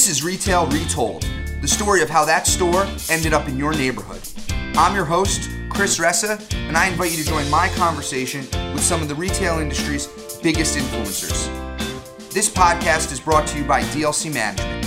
This is Retail Retold, the story of how that store ended up in your neighborhood. I'm your host, Chris Ressa, and I invite you to join my conversation with some of the retail industry's biggest influencers. This podcast is brought to you by DLC Management.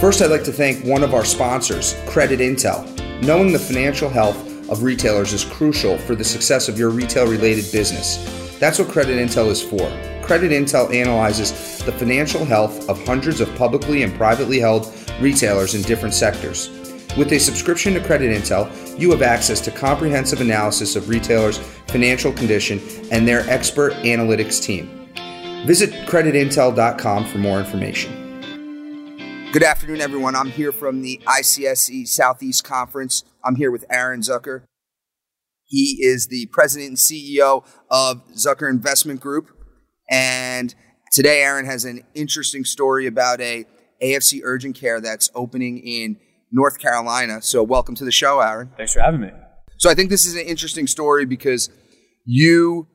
First, I'd like to thank one of our sponsors, Credit Intel. Knowing the financial health of retailers is crucial for the success of your retail related business. That's what Credit Intel is for. Credit Intel analyzes the financial health of hundreds of publicly and privately held retailers in different sectors. With a subscription to Credit Intel, you have access to comprehensive analysis of retailers' financial condition and their expert analytics team. Visit creditintel.com for more information. Good afternoon, everyone. I'm here from the ICSC Southeast Conference. I'm here with Aaron Zucker. He is the president and CEO of Zucker Investment Group. And today, Aaron has an interesting story about a AFC urgent care that's opening in North Carolina. So, welcome to the show, Aaron. Thanks for having me. So, I think this is an interesting story because you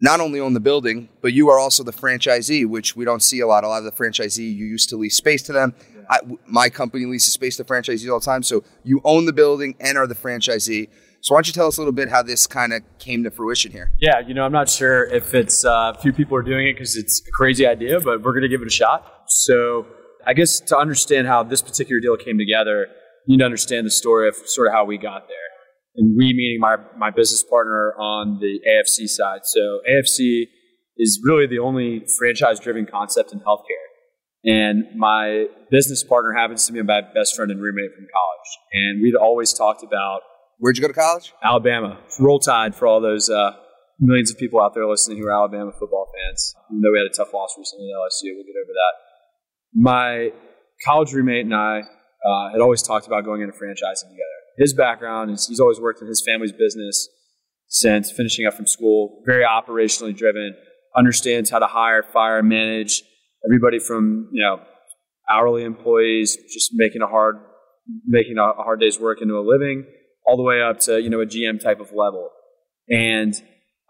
not only own the building, but you are also the franchisee, which we don't see a lot. A lot of the franchisee you used to lease space to them. I, my company leases space to franchisees all the time. So you own the building and are the franchisee. So why don't you tell us a little bit how this kind of came to fruition here? Yeah, you know, I'm not sure if it's uh, a few people are doing it because it's a crazy idea, but we're going to give it a shot. So I guess to understand how this particular deal came together, you need to understand the story of sort of how we got there and we meaning my, my business partner on the AFC side. So AFC is really the only franchise driven concept in healthcare. And my business partner happens to be my best friend and roommate from college. And we'd always talked about Where'd you go to college? Alabama. Roll Tide for all those uh, millions of people out there listening who are Alabama football fans. Even though we had a tough loss recently at LSU, we'll get over that. My college roommate and I uh, had always talked about going into franchising together his background is he's always worked in his family's business since finishing up from school. Very operationally driven, understands how to hire, fire, manage everybody from you know hourly employees, just making a hard making a hard day's work into a living, all the way up to you know a GM type of level, and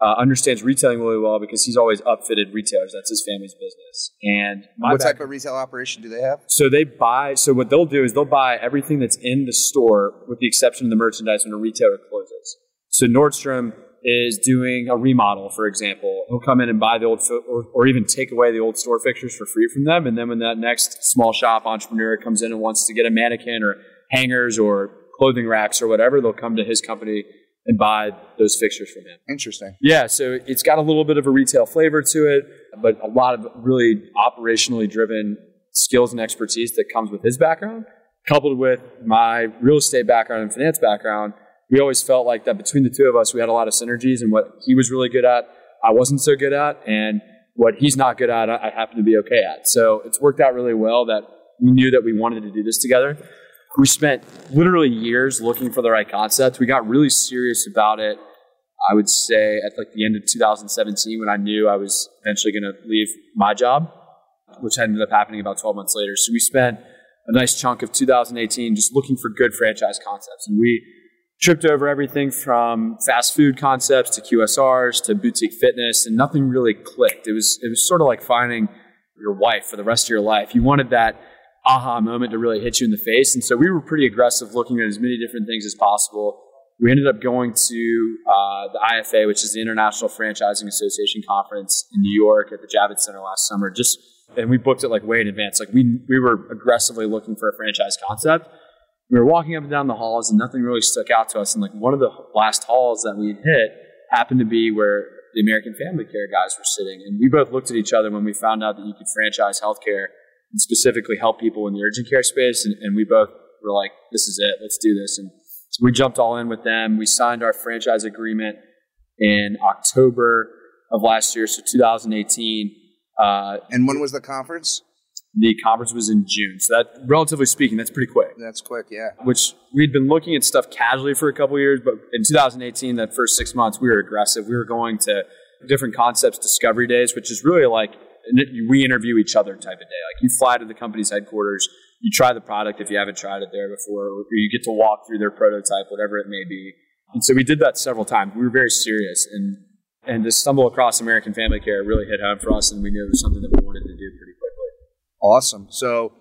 uh, understands retailing really well because he's always upfitted retailers. That's his family's business. And what type of retail operation do they have? So they buy. So what they'll do is they'll buy everything that's in the store, with the exception of the merchandise when a retailer closes. So Nordstrom is doing a remodel, for example. He'll come in and buy the old, or, or even take away the old store fixtures for free from them. And then when that next small shop entrepreneur comes in and wants to get a mannequin or hangers or clothing racks or whatever, they'll come to his company and buy those fixtures from him. Interesting. Yeah, so it's got a little bit of a retail flavor to it, but a lot of really operationally driven skills and expertise that comes with his background, coupled with my real estate background and finance background. We always felt like that between the two of us, we had a lot of synergies, and what he was really good at, I wasn't so good at, and what he's not good at, I happen to be okay at. So it's worked out really well that we knew that we wanted to do this together we spent literally years looking for the right concept. We got really serious about it. I would say at like the end of 2017 when I knew I was eventually going to leave my job, which ended up happening about 12 months later. So we spent a nice chunk of 2018 just looking for good franchise concepts. And we tripped over everything from fast food concepts to QSRs to boutique fitness and nothing really clicked. It was, it was sort of like finding your wife for the rest of your life. You wanted that aha moment to really hit you in the face. And so we were pretty aggressive looking at as many different things as possible. We ended up going to uh, the IFA, which is the International Franchising Association conference in New York at the Javits Center last summer. Just and we booked it like way in advance. Like we we were aggressively looking for a franchise concept. We were walking up and down the halls, and nothing really stuck out to us. And like one of the last halls that we hit happened to be where the American Family Care guys were sitting, and we both looked at each other when we found out that you could franchise healthcare and specifically help people in the urgent care space. And, and we both were like, this is it, let's do this. And so we jumped all in with them. We signed our franchise agreement in October of last year, so 2018. Uh, and when was the conference? The conference was in June. So that, relatively speaking, that's pretty quick. That's quick, yeah. Which we'd been looking at stuff casually for a couple years, but in 2018, that first six months, we were aggressive. We were going to different concepts discovery days, which is really like we interview each other type of day. Like you fly to the company's headquarters, you try the product if you haven't tried it there before, or you get to walk through their prototype, whatever it may be. And so we did that several times. We were very serious, and and to stumble across American Family Care really hit home for us, and we knew it was something that we wanted to do pretty quickly. Awesome. So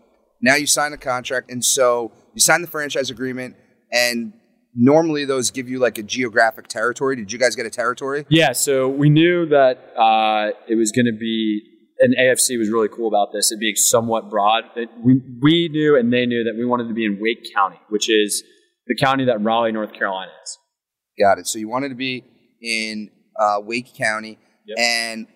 now you sign the contract, and so you sign the franchise agreement, and normally those give you like a geographic territory. Did you guys get a territory? Yeah. So we knew that uh, it was going to be. And AFC was really cool about this, it being somewhat broad. That we, we knew and they knew that we wanted to be in Wake County, which is the county that Raleigh, North Carolina is. Got it. So you wanted to be in uh, Wake County, Yep. and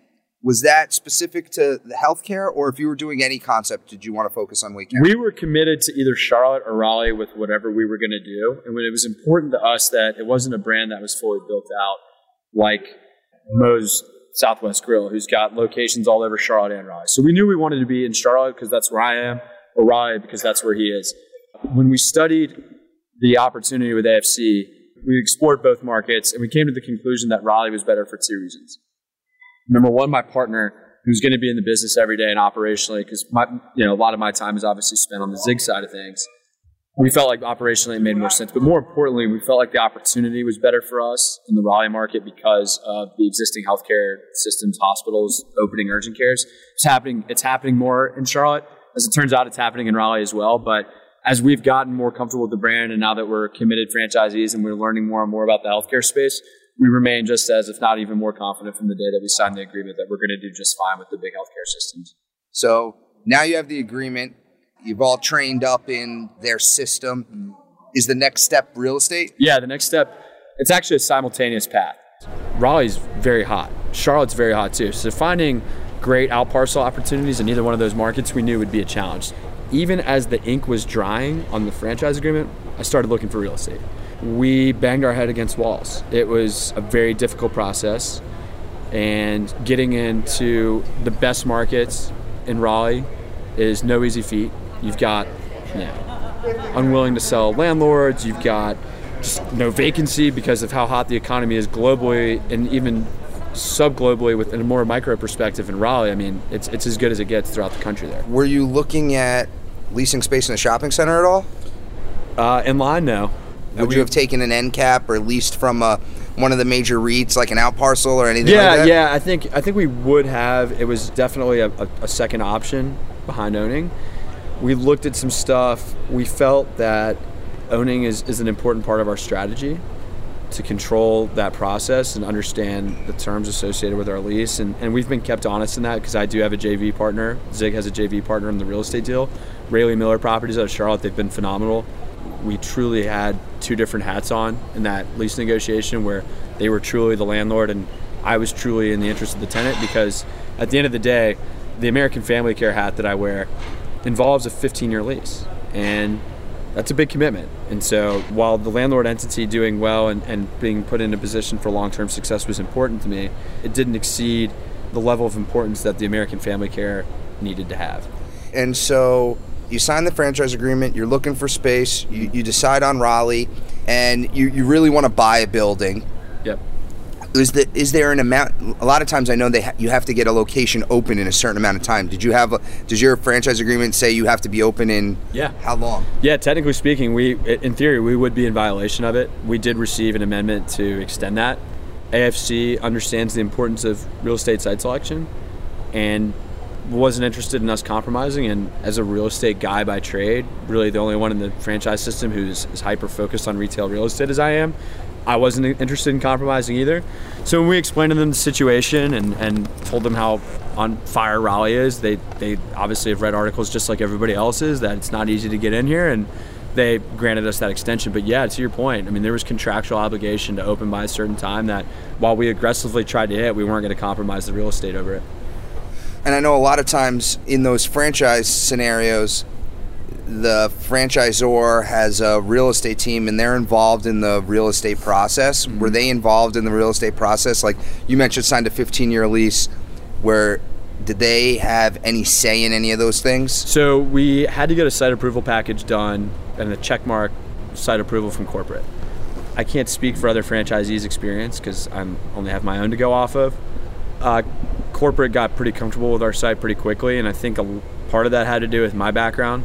was that specific to the healthcare, or if you were doing any concept, did you want to focus on Wake County? We were committed to either Charlotte or Raleigh with whatever we were going to do. And when it was important to us that it wasn't a brand that was fully built out like Moe's Southwest Grill, who's got locations all over Charlotte and Raleigh. So we knew we wanted to be in Charlotte because that's where I am, or Raleigh because that's where he is. When we studied the opportunity with AFC, we explored both markets and we came to the conclusion that Raleigh was better for two reasons. Number one, my partner, who's going to be in the business every day and operationally, because you know, a lot of my time is obviously spent on the Zig side of things. We felt like operationally it made more sense, but more importantly, we felt like the opportunity was better for us in the Raleigh market because of the existing healthcare systems, hospitals, opening urgent cares. It's happening. It's happening more in Charlotte. As it turns out, it's happening in Raleigh as well. But as we've gotten more comfortable with the brand, and now that we're committed franchisees and we're learning more and more about the healthcare space, we remain just as, if not even more confident from the day that we signed the agreement that we're going to do just fine with the big healthcare systems. So now you have the agreement. You've all trained up in their system. Is the next step real estate? Yeah, the next step, it's actually a simultaneous path. Raleigh's very hot. Charlotte's very hot too. So finding great out parcel opportunities in either one of those markets we knew would be a challenge. Even as the ink was drying on the franchise agreement, I started looking for real estate. We banged our head against walls. It was a very difficult process. And getting into the best markets in Raleigh is no easy feat. You've got you know, unwilling to sell landlords, you've got just no vacancy because of how hot the economy is globally and even sub-globally with a more micro perspective in Raleigh. I mean, it's, it's as good as it gets throughout the country there. Were you looking at leasing space in a shopping center at all? Uh, in line, no. Would you have taken an end cap or leased from a, one of the major REITs, like an out parcel or anything Yeah, like that? yeah. I think I think we would have. It was definitely a, a, a second option behind owning. We looked at some stuff. We felt that owning is, is an important part of our strategy to control that process and understand the terms associated with our lease. And, and we've been kept honest in that because I do have a JV partner. Zig has a JV partner in the real estate deal. Rayleigh Miller Properties out of Charlotte, they've been phenomenal. We truly had two different hats on in that lease negotiation where they were truly the landlord and I was truly in the interest of the tenant because at the end of the day, the American Family Care hat that I wear involves a 15 year lease. And that's a big commitment. And so while the landlord entity doing well and, and being put in a position for long term success was important to me, it didn't exceed the level of importance that the American Family Care needed to have. And so you sign the franchise agreement, you're looking for space, you, you decide on Raleigh, and you, you really want to buy a building. Yep. Is, the, is there an amount? A lot of times I know they ha- you have to get a location open in a certain amount of time. Did you have a, does your franchise agreement say you have to be open in Yeah. how long? Yeah, technically speaking, we in theory we would be in violation of it. We did receive an amendment to extend that. AFC understands the importance of real estate site selection and wasn't interested in us compromising and as a real estate guy by trade, really the only one in the franchise system who's as hyper focused on retail real estate as I am, I wasn't interested in compromising either. So when we explained to them the situation and, and told them how on fire Raleigh is, they, they obviously have read articles just like everybody else is that it's not easy to get in here and they granted us that extension. But yeah, to your point, I mean, there was contractual obligation to open by a certain time that while we aggressively tried to hit, we weren't going to compromise the real estate over it. And I know a lot of times in those franchise scenarios, the franchisor has a real estate team and they're involved in the real estate process. Were they involved in the real estate process? Like you mentioned, signed a 15 year lease. Where did they have any say in any of those things? So we had to get a site approval package done and a check mark site approval from corporate. I can't speak for other franchisees' experience because I only have my own to go off of. Uh, corporate got pretty comfortable with our site pretty quickly, and I think a part of that had to do with my background.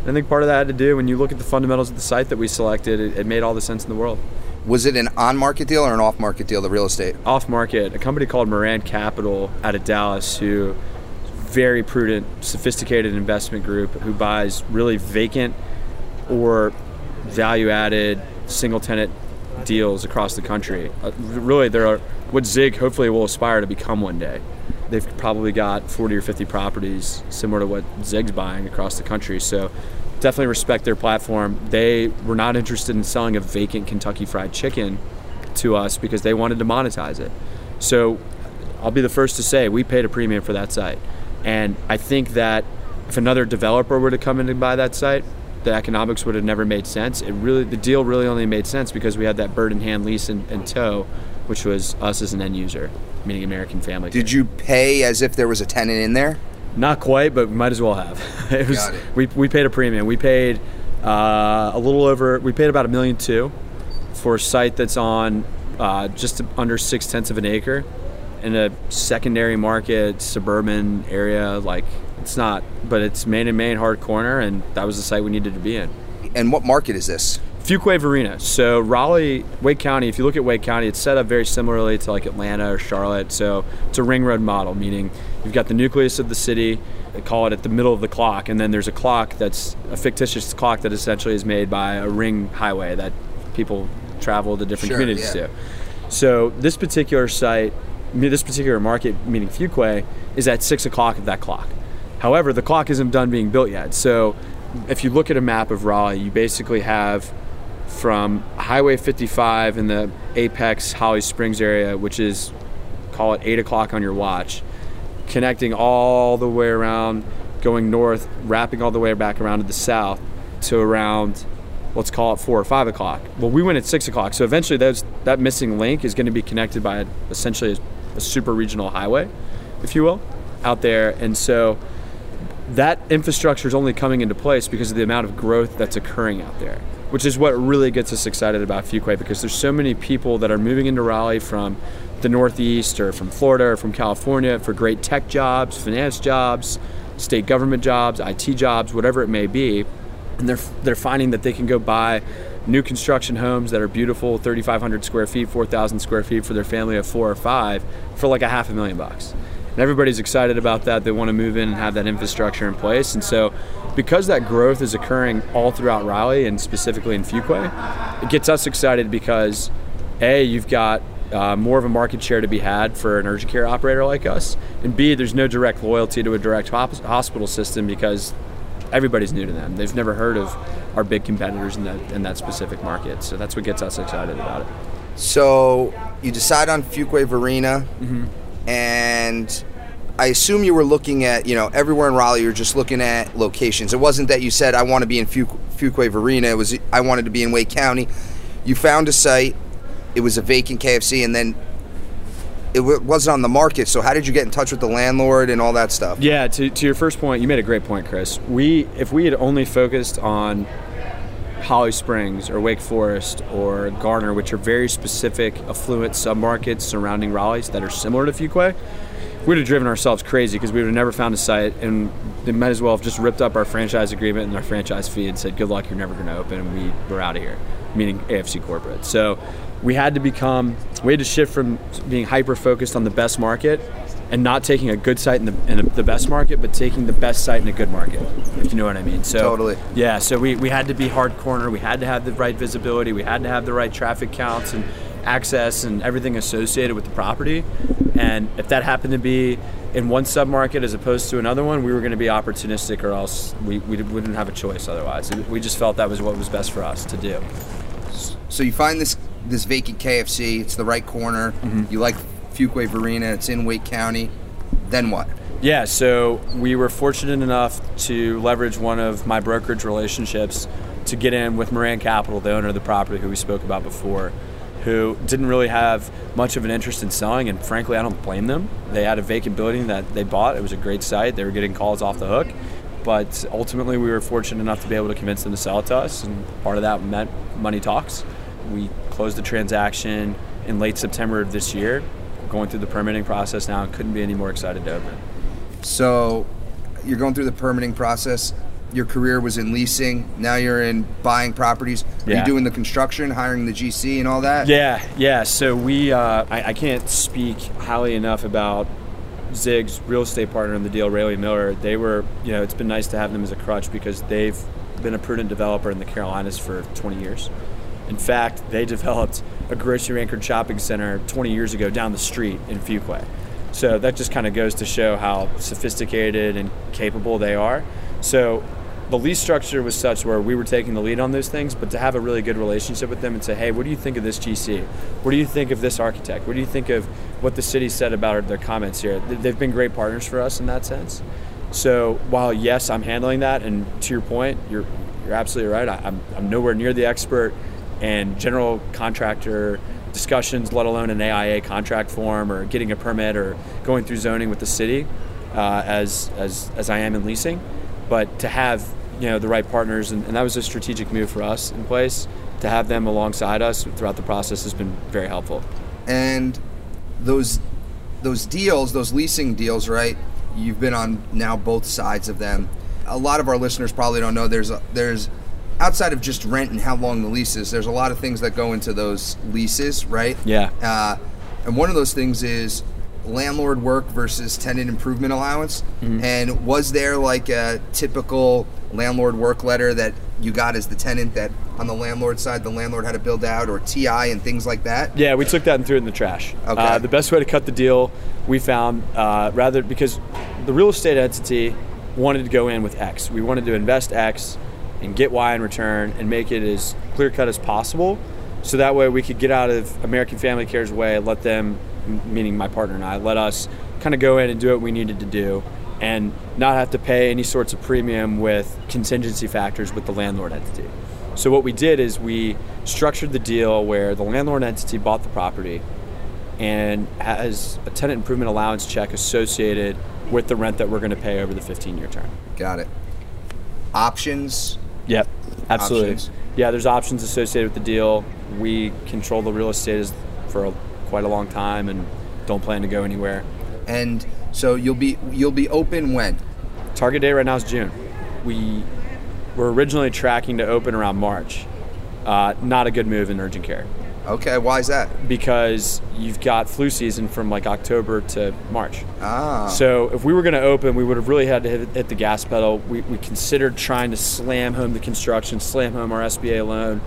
And I think part of that had to do when you look at the fundamentals of the site that we selected, it, it made all the sense in the world. Was it an on market deal or an off market deal, the real estate? Off market, a company called Moran Capital out of Dallas, who very prudent, sophisticated investment group who buys really vacant or value added single tenant deals across the country. Uh, really, there are what Zig hopefully will aspire to become one day. They've probably got 40 or 50 properties similar to what Zig's buying across the country. So definitely respect their platform. They were not interested in selling a vacant Kentucky Fried Chicken to us because they wanted to monetize it. So I'll be the first to say we paid a premium for that site. And I think that if another developer were to come in and buy that site, the economics would have never made sense. It really, the deal really only made sense because we had that bird in hand lease in tow, which was us as an end user, meaning American Family. Did you pay as if there was a tenant in there? Not quite, but we might as well have. it was it. we we paid a premium. We paid uh, a little over. We paid about a million two for a site that's on uh, just under six tenths of an acre in a secondary market suburban area. Like it's not, but it's main and main hard corner, and that was the site we needed to be in. And what market is this? Fuquay Varina. So Raleigh, Wake County. If you look at Wake County, it's set up very similarly to like Atlanta or Charlotte. So it's a ring road model, meaning you've got the nucleus of the city. They call it at the middle of the clock, and then there's a clock that's a fictitious clock that essentially is made by a ring highway that people travel to different sure, communities yeah. to. So this particular site, this particular market, meaning Fuquay, is at six o'clock of that clock. However, the clock isn't done being built yet. So if you look at a map of Raleigh, you basically have from Highway 55 in the Apex Holly Springs area, which is call it 8 o'clock on your watch, connecting all the way around, going north, wrapping all the way back around to the south to around, let's call it 4 or 5 o'clock. Well, we went at 6 o'clock, so eventually those, that missing link is going to be connected by essentially a, a super regional highway, if you will, out there. And so that infrastructure is only coming into place because of the amount of growth that's occurring out there which is what really gets us excited about Fuquay because there's so many people that are moving into Raleigh from the Northeast or from Florida or from California for great tech jobs, finance jobs, state government jobs, IT jobs, whatever it may be. And they're, they're finding that they can go buy new construction homes that are beautiful, 3,500 square feet, 4,000 square feet for their family of four or five for like a half a million bucks. And everybody's excited about that. They want to move in and have that infrastructure in place. And so because that growth is occurring all throughout Raleigh and specifically in Fuquay, it gets us excited because A, you've got uh, more of a market share to be had for an urgent care operator like us, and B, there's no direct loyalty to a direct hospital system because everybody's new to them. They've never heard of our big competitors in that in that specific market. So that's what gets us excited about it. So you decide on Fuquay Varina, mm-hmm. and I assume you were looking at, you know, everywhere in Raleigh, you're just looking at locations. It wasn't that you said, I want to be in Fuquay, Fuquay Varina. It was, I wanted to be in Wake County. You found a site, it was a vacant KFC, and then it w- wasn't on the market. So how did you get in touch with the landlord and all that stuff? Yeah, to, to your first point, you made a great point, Chris. We, if we had only focused on Holly Springs or Wake Forest or Garner, which are very specific affluent submarkets surrounding Raleigh's that are similar to Fuquay, we'd have driven ourselves crazy because we would have never found a site and they might as well have just ripped up our franchise agreement and our franchise fee and said, good luck, you're never going to open and we were out of here, meaning AFC corporate. So we had to become, we had to shift from being hyper focused on the best market and not taking a good site in the, in the best market, but taking the best site in a good market, if you know what I mean. So totally. Yeah, so we, we had to be hard corner. We had to have the right visibility. We had to have the right traffic counts and access and everything associated with the property. And if that happened to be in one submarket as opposed to another one, we were going to be opportunistic, or else we, we wouldn't have a choice otherwise. We just felt that was what was best for us to do. So you find this this vacant KFC. It's the right corner. Mm-hmm. You like Fuquay Varina. It's in Wake County. Then what? Yeah, so we were fortunate enough to leverage one of my brokerage relationships to get in with Moran Capital, the owner of the property who we spoke about before who didn't really have much of an interest in selling, and frankly, I don't blame them. They had a vacant building that they bought. It was a great site. They were getting calls off the hook, but ultimately, we were fortunate enough to be able to convince them to sell it to us, and part of that meant money talks. We closed the transaction in late September of this year, going through the permitting process now, couldn't be any more excited to open. So, you're going through the permitting process. Your career was in leasing. Now you're in buying properties. Are Yeah. you doing the construction, hiring the GC, and all that? Yeah, yeah. So we, uh, I, I can't speak highly enough about Zig's real estate partner in the deal, Rayleigh Miller. They were, you know, it's been nice to have them as a crutch because they've been a prudent developer in the Carolinas for 20 years. In fact, they developed a grocery anchored shopping center 20 years ago down the street in Fuquay. So that just kind of goes to show how sophisticated and capable they are. So the lease structure was such where we were taking the lead on those things, but to have a really good relationship with them and say, hey, what do you think of this GC? What do you think of this architect? What do you think of what the city said about their comments here? They've been great partners for us in that sense. So while yes, I'm handling that, and to your point, you're you're absolutely right. I, I'm I'm nowhere near the expert and general contractor discussions, let alone an AIA contract form or getting a permit or going through zoning with the city, uh, as as as I am in leasing. But to have you know the right partners, and, and that was a strategic move for us in place. To have them alongside us throughout the process has been very helpful. and those those deals, those leasing deals, right? You've been on now both sides of them. A lot of our listeners probably don't know there's a, there's outside of just rent and how long the lease is. There's a lot of things that go into those leases, right? Yeah. Uh, and one of those things is landlord work versus tenant improvement allowance. And was there like a typical landlord work letter that you got as the tenant that on the landlord side the landlord had to build out or TI and things like that? Yeah, we took that and threw it in the trash. Okay. Uh, the best way to cut the deal, we found, uh, rather because the real estate entity wanted to go in with X. We wanted to invest X and get Y in return and make it as clear cut as possible. So that way we could get out of American Family Care's way, let them, meaning my partner and I, let us kind of go in and do what we needed to do and not have to pay any sorts of premium with contingency factors with the landlord entity. So what we did is we structured the deal where the landlord entity bought the property and has a tenant improvement allowance check associated with the rent that we're going to pay over the 15 year term. Got it. Options. Yep, absolutely. Options. Yeah, there's options associated with the deal. We control the real estate for a, quite a long time and don't plan to go anywhere. And so you'll be you'll be open when? Target date right now is June. We were originally tracking to open around March. Uh, not a good move in urgent care Okay, why is that? because you've got flu season from like October to March. Ah. So if we were going to open, we would have really had to hit, hit the gas pedal. We, we considered trying to slam home the construction, slam home our SBA loan,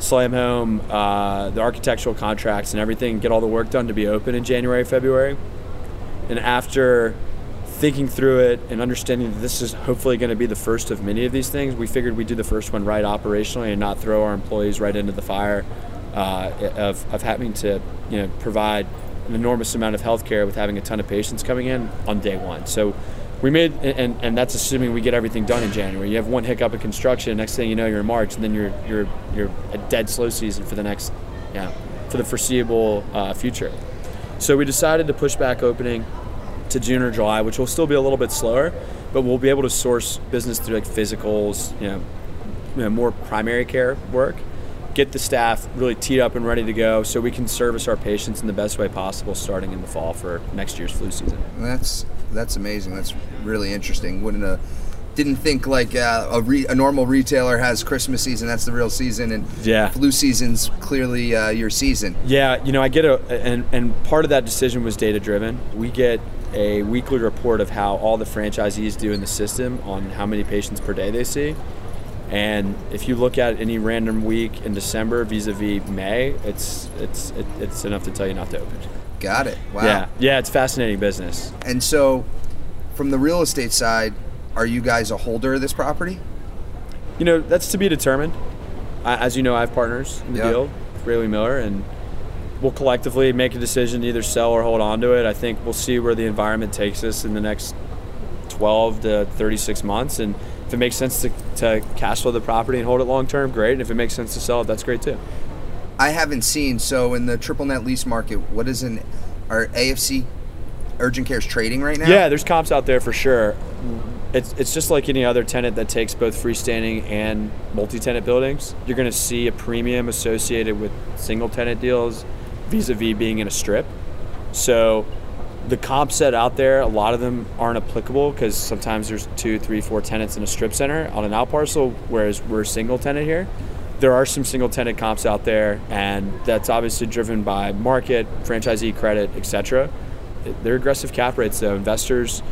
slam home uh, the architectural contracts and everything, get all the work done to be open in January, February. And after thinking through it and understanding that this is hopefully going to be the first of many of these things, we figured we'd do the first one right operationally and not throw our employees right into the fire uh, of, of having to you know provide an enormous amount of healthcare with having a ton of patients coming in on day one. So we made and, and that's assuming we get everything done in January. You have one hiccup in construction, next thing you know you're in March, and then you're you're you're a dead slow season for the next yeah for the foreseeable uh, future. So we decided to push back opening to June or July, which will still be a little bit slower, but we'll be able to source business through like physicals, you know, you know, more primary care work, get the staff really teed up and ready to go, so we can service our patients in the best way possible starting in the fall for next year's flu season. That's that's amazing. That's really interesting. Wouldn't have didn't think like uh, a, re, a normal retailer has Christmas season. That's the real season, and Yeah. flu season's clearly uh, your season. Yeah, you know, I get a, and, and part of that decision was data driven. We get a weekly report of how all the franchisees do in the system on how many patients per day they see. And if you look at any random week in December vis-a-vis May, it's it's it, it's enough to tell you not to open. Got it. Wow. Yeah, yeah, it's fascinating business. And so, from the real estate side, are you guys a holder of this property? You know, that's to be determined. I, as you know, I have partners in the Yeah. deal, Rayleigh Miller, and we'll collectively make a decision to either sell or hold on to it. I think we'll see where the environment takes us in the next 12 to 36 months. And if it makes sense to, to cash flow the property and hold it long term, great. And if it makes sense to sell it, that's great too. I haven't seen. So in the triple net lease market, what is an our AFC urgent cares trading right now? Yeah, there's comps out there for sure. It's, it's just like any other tenant that takes both freestanding and multi-tenant buildings. You're going to see a premium associated with single tenant deals vis-a-vis being in a strip. So the comp set out there, a lot of them aren't applicable because sometimes there's two, three, four tenants in a strip center on an out parcel, whereas we're single tenant here. There are some single tenant comps out there, and that's obviously driven by market, franchisee credit, etc. They're aggressive cap rates, though. Investors,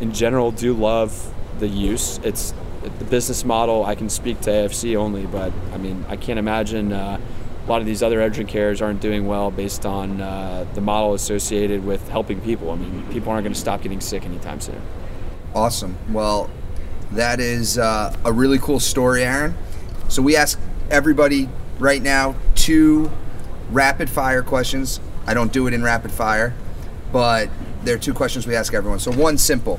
in general, do love the use. It's the business model. I can speak to AFC only, but I mean, I can't imagine. Uh, a lot of these other urgent cares aren't doing well based on uh, the model associated with helping people. I mean, people aren't going to stop getting sick anytime soon. Awesome. Well, that is uh, a really cool story, Aaron. So we ask everybody right now two rapid fire questions. I don't do it in rapid fire, but there are two questions we ask everyone. So one simple.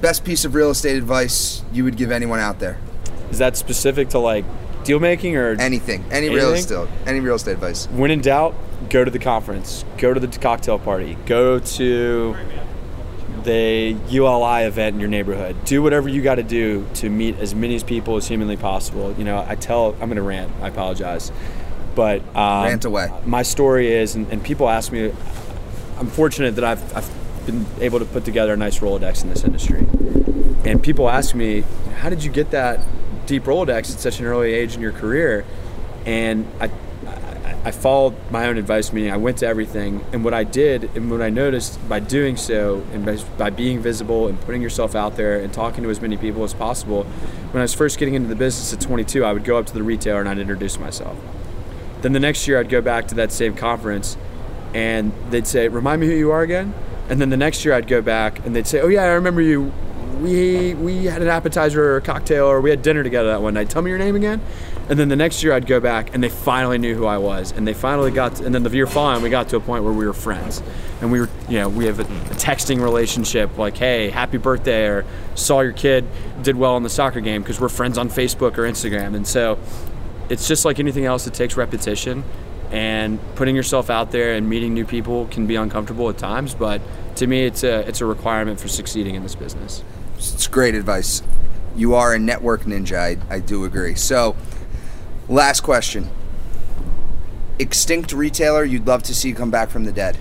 Best piece of real estate advice you would give anyone out there? Is that specific to like deal making or anything? Any anything? real estate? Any real estate advice? When in doubt, go to the conference. Go to the cocktail party. Go to the ULI event in your neighborhood. Do whatever you got to do to meet as many people as humanly possible. You know, I tell, I'm going to rant. I apologize, but um, rant away. My story is, and, and, people ask me. I'm fortunate that I've, I've been able to put together a nice Rolodex in this industry, and people ask me, how did you get that deep Rolodex at such an early age in your career? And I I followed my own advice, meaning I went to everything. And what I did, and what I noticed by doing so, and by, by, being visible and putting yourself out there and talking to as many people as possible, when I was first getting into the business at 22, I would go up to the retailer and I'd introduce myself. Then the next year, I'd go back to that same conference and they'd say, Remind me who you are again? And then the next year, I'd go back and they'd say, Oh, yeah, I remember you. We, we had an appetizer or a cocktail or we had dinner together that one night. Tell me your name again. And then the next year I'd go back and they finally knew who I was. And they finally got, to, and then the year following we got to a point where we were friends. And we were, you know, we have a, a texting relationship like, hey, happy birthday, or saw your kid did well in the soccer game because we're friends on Facebook or Instagram. And so it's just like anything else, it takes repetition. And putting yourself out there and meeting new people can be uncomfortable at times, but to me, it's a, it's a requirement for succeeding in this business. It's great advice. You are a network ninja, I, I do agree. So, Last question. Extinct retailer you'd love to see come back from the dead.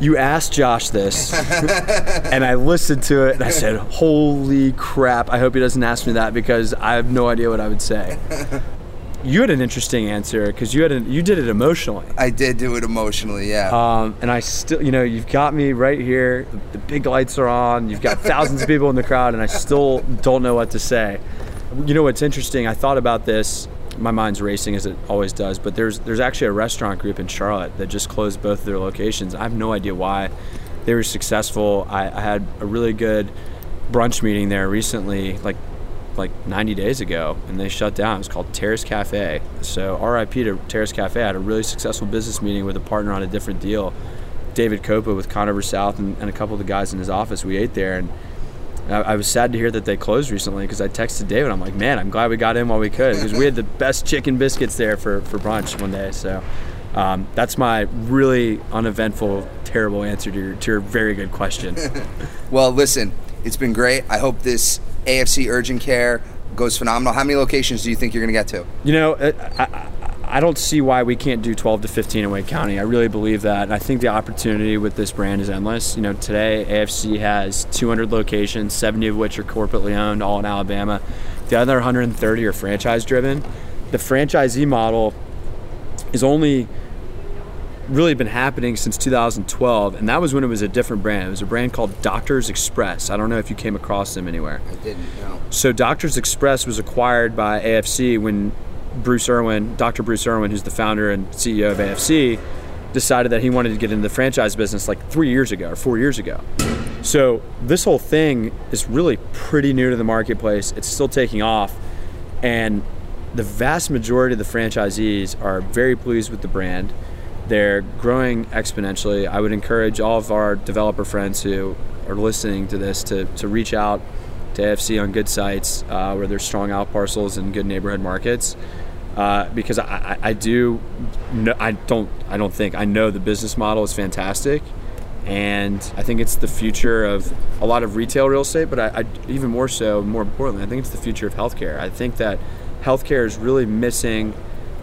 You asked Josh this, and I listened to it, and I said, "Holy crap! I hope he doesn't ask me that because I have no idea what I would say." you had an interesting answer because you had an, you did it emotionally. I did do it emotionally, yeah. Um, and I still, you know, you've got me right here. The, the big lights are on. You've got thousands of people in the crowd, and I still don't know what to say. You know what's interesting? I thought about this my mind's racing as it always does. But there's there's actually a restaurant group in Charlotte that just closed both of their locations. I have no idea why. They were successful. I, I had a really good brunch meeting there recently, like like 90 days ago, and they shut down. It was called Terrace Cafe. So RIP to Terrace Cafe. I had a really successful business meeting with a partner on a different deal. David Copa with Conover South and, and a couple of the guys in his office. We ate there and I, I was sad to hear that they closed recently because I texted David. I'm like, man, I'm glad we got in while we could because we had the best chicken biscuits there for, for brunch one day. So um, that's my really uneventful, terrible answer to your, to your very good question. well, listen, it's been great. I hope this AFC urgent care goes phenomenal. How many locations do you think you're going to get to? You know, uh, I, I don't see why we can't do 12 to 15 in Wake County. I really believe that. And I think the opportunity with this brand is endless. You know, today AFC has 200 locations, 70 of which are corporately owned, all in Alabama. The other 130 are franchise driven. The franchisee model is only really been happening since 2012, and that was when it was a different brand. It was a brand called Doctors Express. I don't know if you came across them anywhere. I didn't know. So Doctors Express was acquired by AFC when Bruce Irwin, Dr. Bruce Irwin, who's the founder and CEO of AFC, decided that he wanted to get into the franchise business like three years ago or four years ago. So this whole thing is really pretty new to the marketplace. It's still taking off, and the vast majority of the franchisees are very pleased with the brand. They're growing exponentially. I would encourage all of our developer friends who are listening to this to, to reach out to AFC on good sites uh, where there's strong out parcels and good neighborhood markets. Uh, because I, I, I do I don't I don't think I know the business model is fantastic. And I think it's the future of a lot of retail real estate but I, I, even more so more importantly I think it's the future of healthcare. I think that healthcare is really missing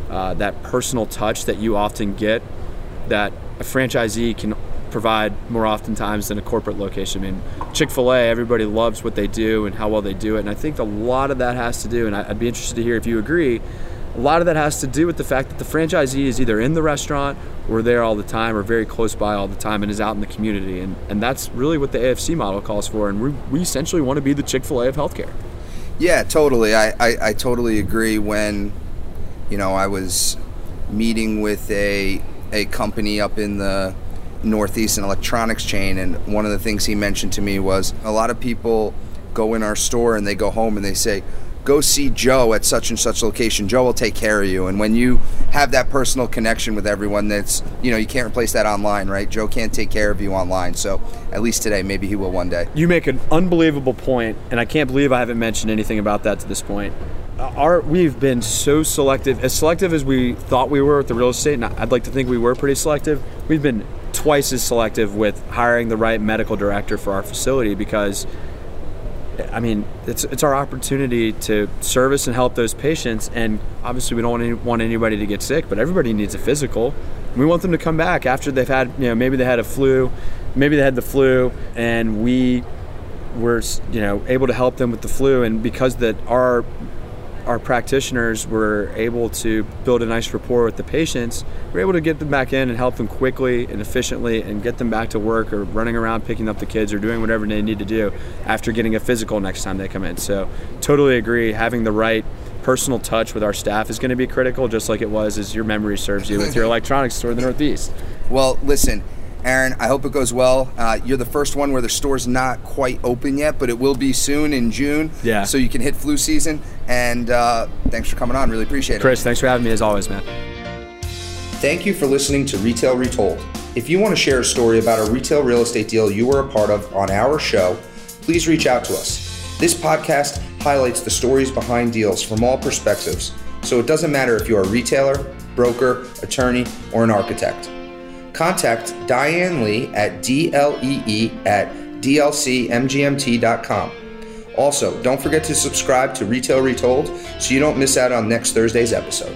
uh, that personal touch that you often get that a franchisee can provide more oftentimes than a corporate location. I mean, Chick fil A, everybody loves what they do and how well they do it. And I think a lot of that has to do, and I'd be interested to hear if you agree, a lot of that has to do with the fact that the franchisee is either in the restaurant or there all the time or very close by all the time and is out in the community. And, and that's really what the AFC model calls for. And we, we essentially want to be the Chick fil A of healthcare. Yeah, totally. I, I, I totally agree. When, you know, I was meeting with a, a company up in the Northeast, an electronics chain, and one of the things he mentioned to me was a lot of people go in our store and they go home and they say, go see Joe at such and such location. Joe will take care of you. And when you have that personal connection with everyone, that's, you know, you can't replace that online, right? Joe can't take care of you online. So at least today, maybe he will one day. You make an unbelievable point, and I can't believe I haven't mentioned anything about that to this point. Uh, our, we've been so selective, as selective as we thought we were with the real estate, and I'd like to think we were pretty selective. We've been twice as selective with hiring the right medical director for our facility because I mean, it's it's our opportunity to service and help those patients, and obviously we don't want, any, want anybody to get sick, but everybody needs a physical. We want them to come back after they've had, you know, maybe they had a flu, maybe they had the flu, and we were, you know, able to help them with the flu, and because that our our practitioners were able to build a nice rapport with the patients, we are able to get them back in and help them quickly and efficiently and get them back to work or running around picking up the kids or doing whatever they need to do after getting a physical next time they come in. So, totally agree. Having the right personal touch with our staff is going to be critical, just like it was as your memory serves you with your electronics store in the Northeast. Well, listen, Aaron, I hope it goes well. Uh, you're the first one where the store's not quite open yet, but it will be soon in June. Yeah. So you can hit flu season. And uh, thanks for coming on. Really appreciate it. Chris, thanks for having me as always, man. Thank you for listening to Retail Retold. If you want to share a story about a retail real estate deal you were a part of on our show, please reach out to us. This podcast highlights the stories behind deals from all perspectives, so it doesn't matter if you're a retailer, broker, attorney, or an architect contact Diane Lee at DLEE at DLCMGMT.com. Also, don't forget to subscribe to Retail Retold so you don't miss out on next Thursday's episode.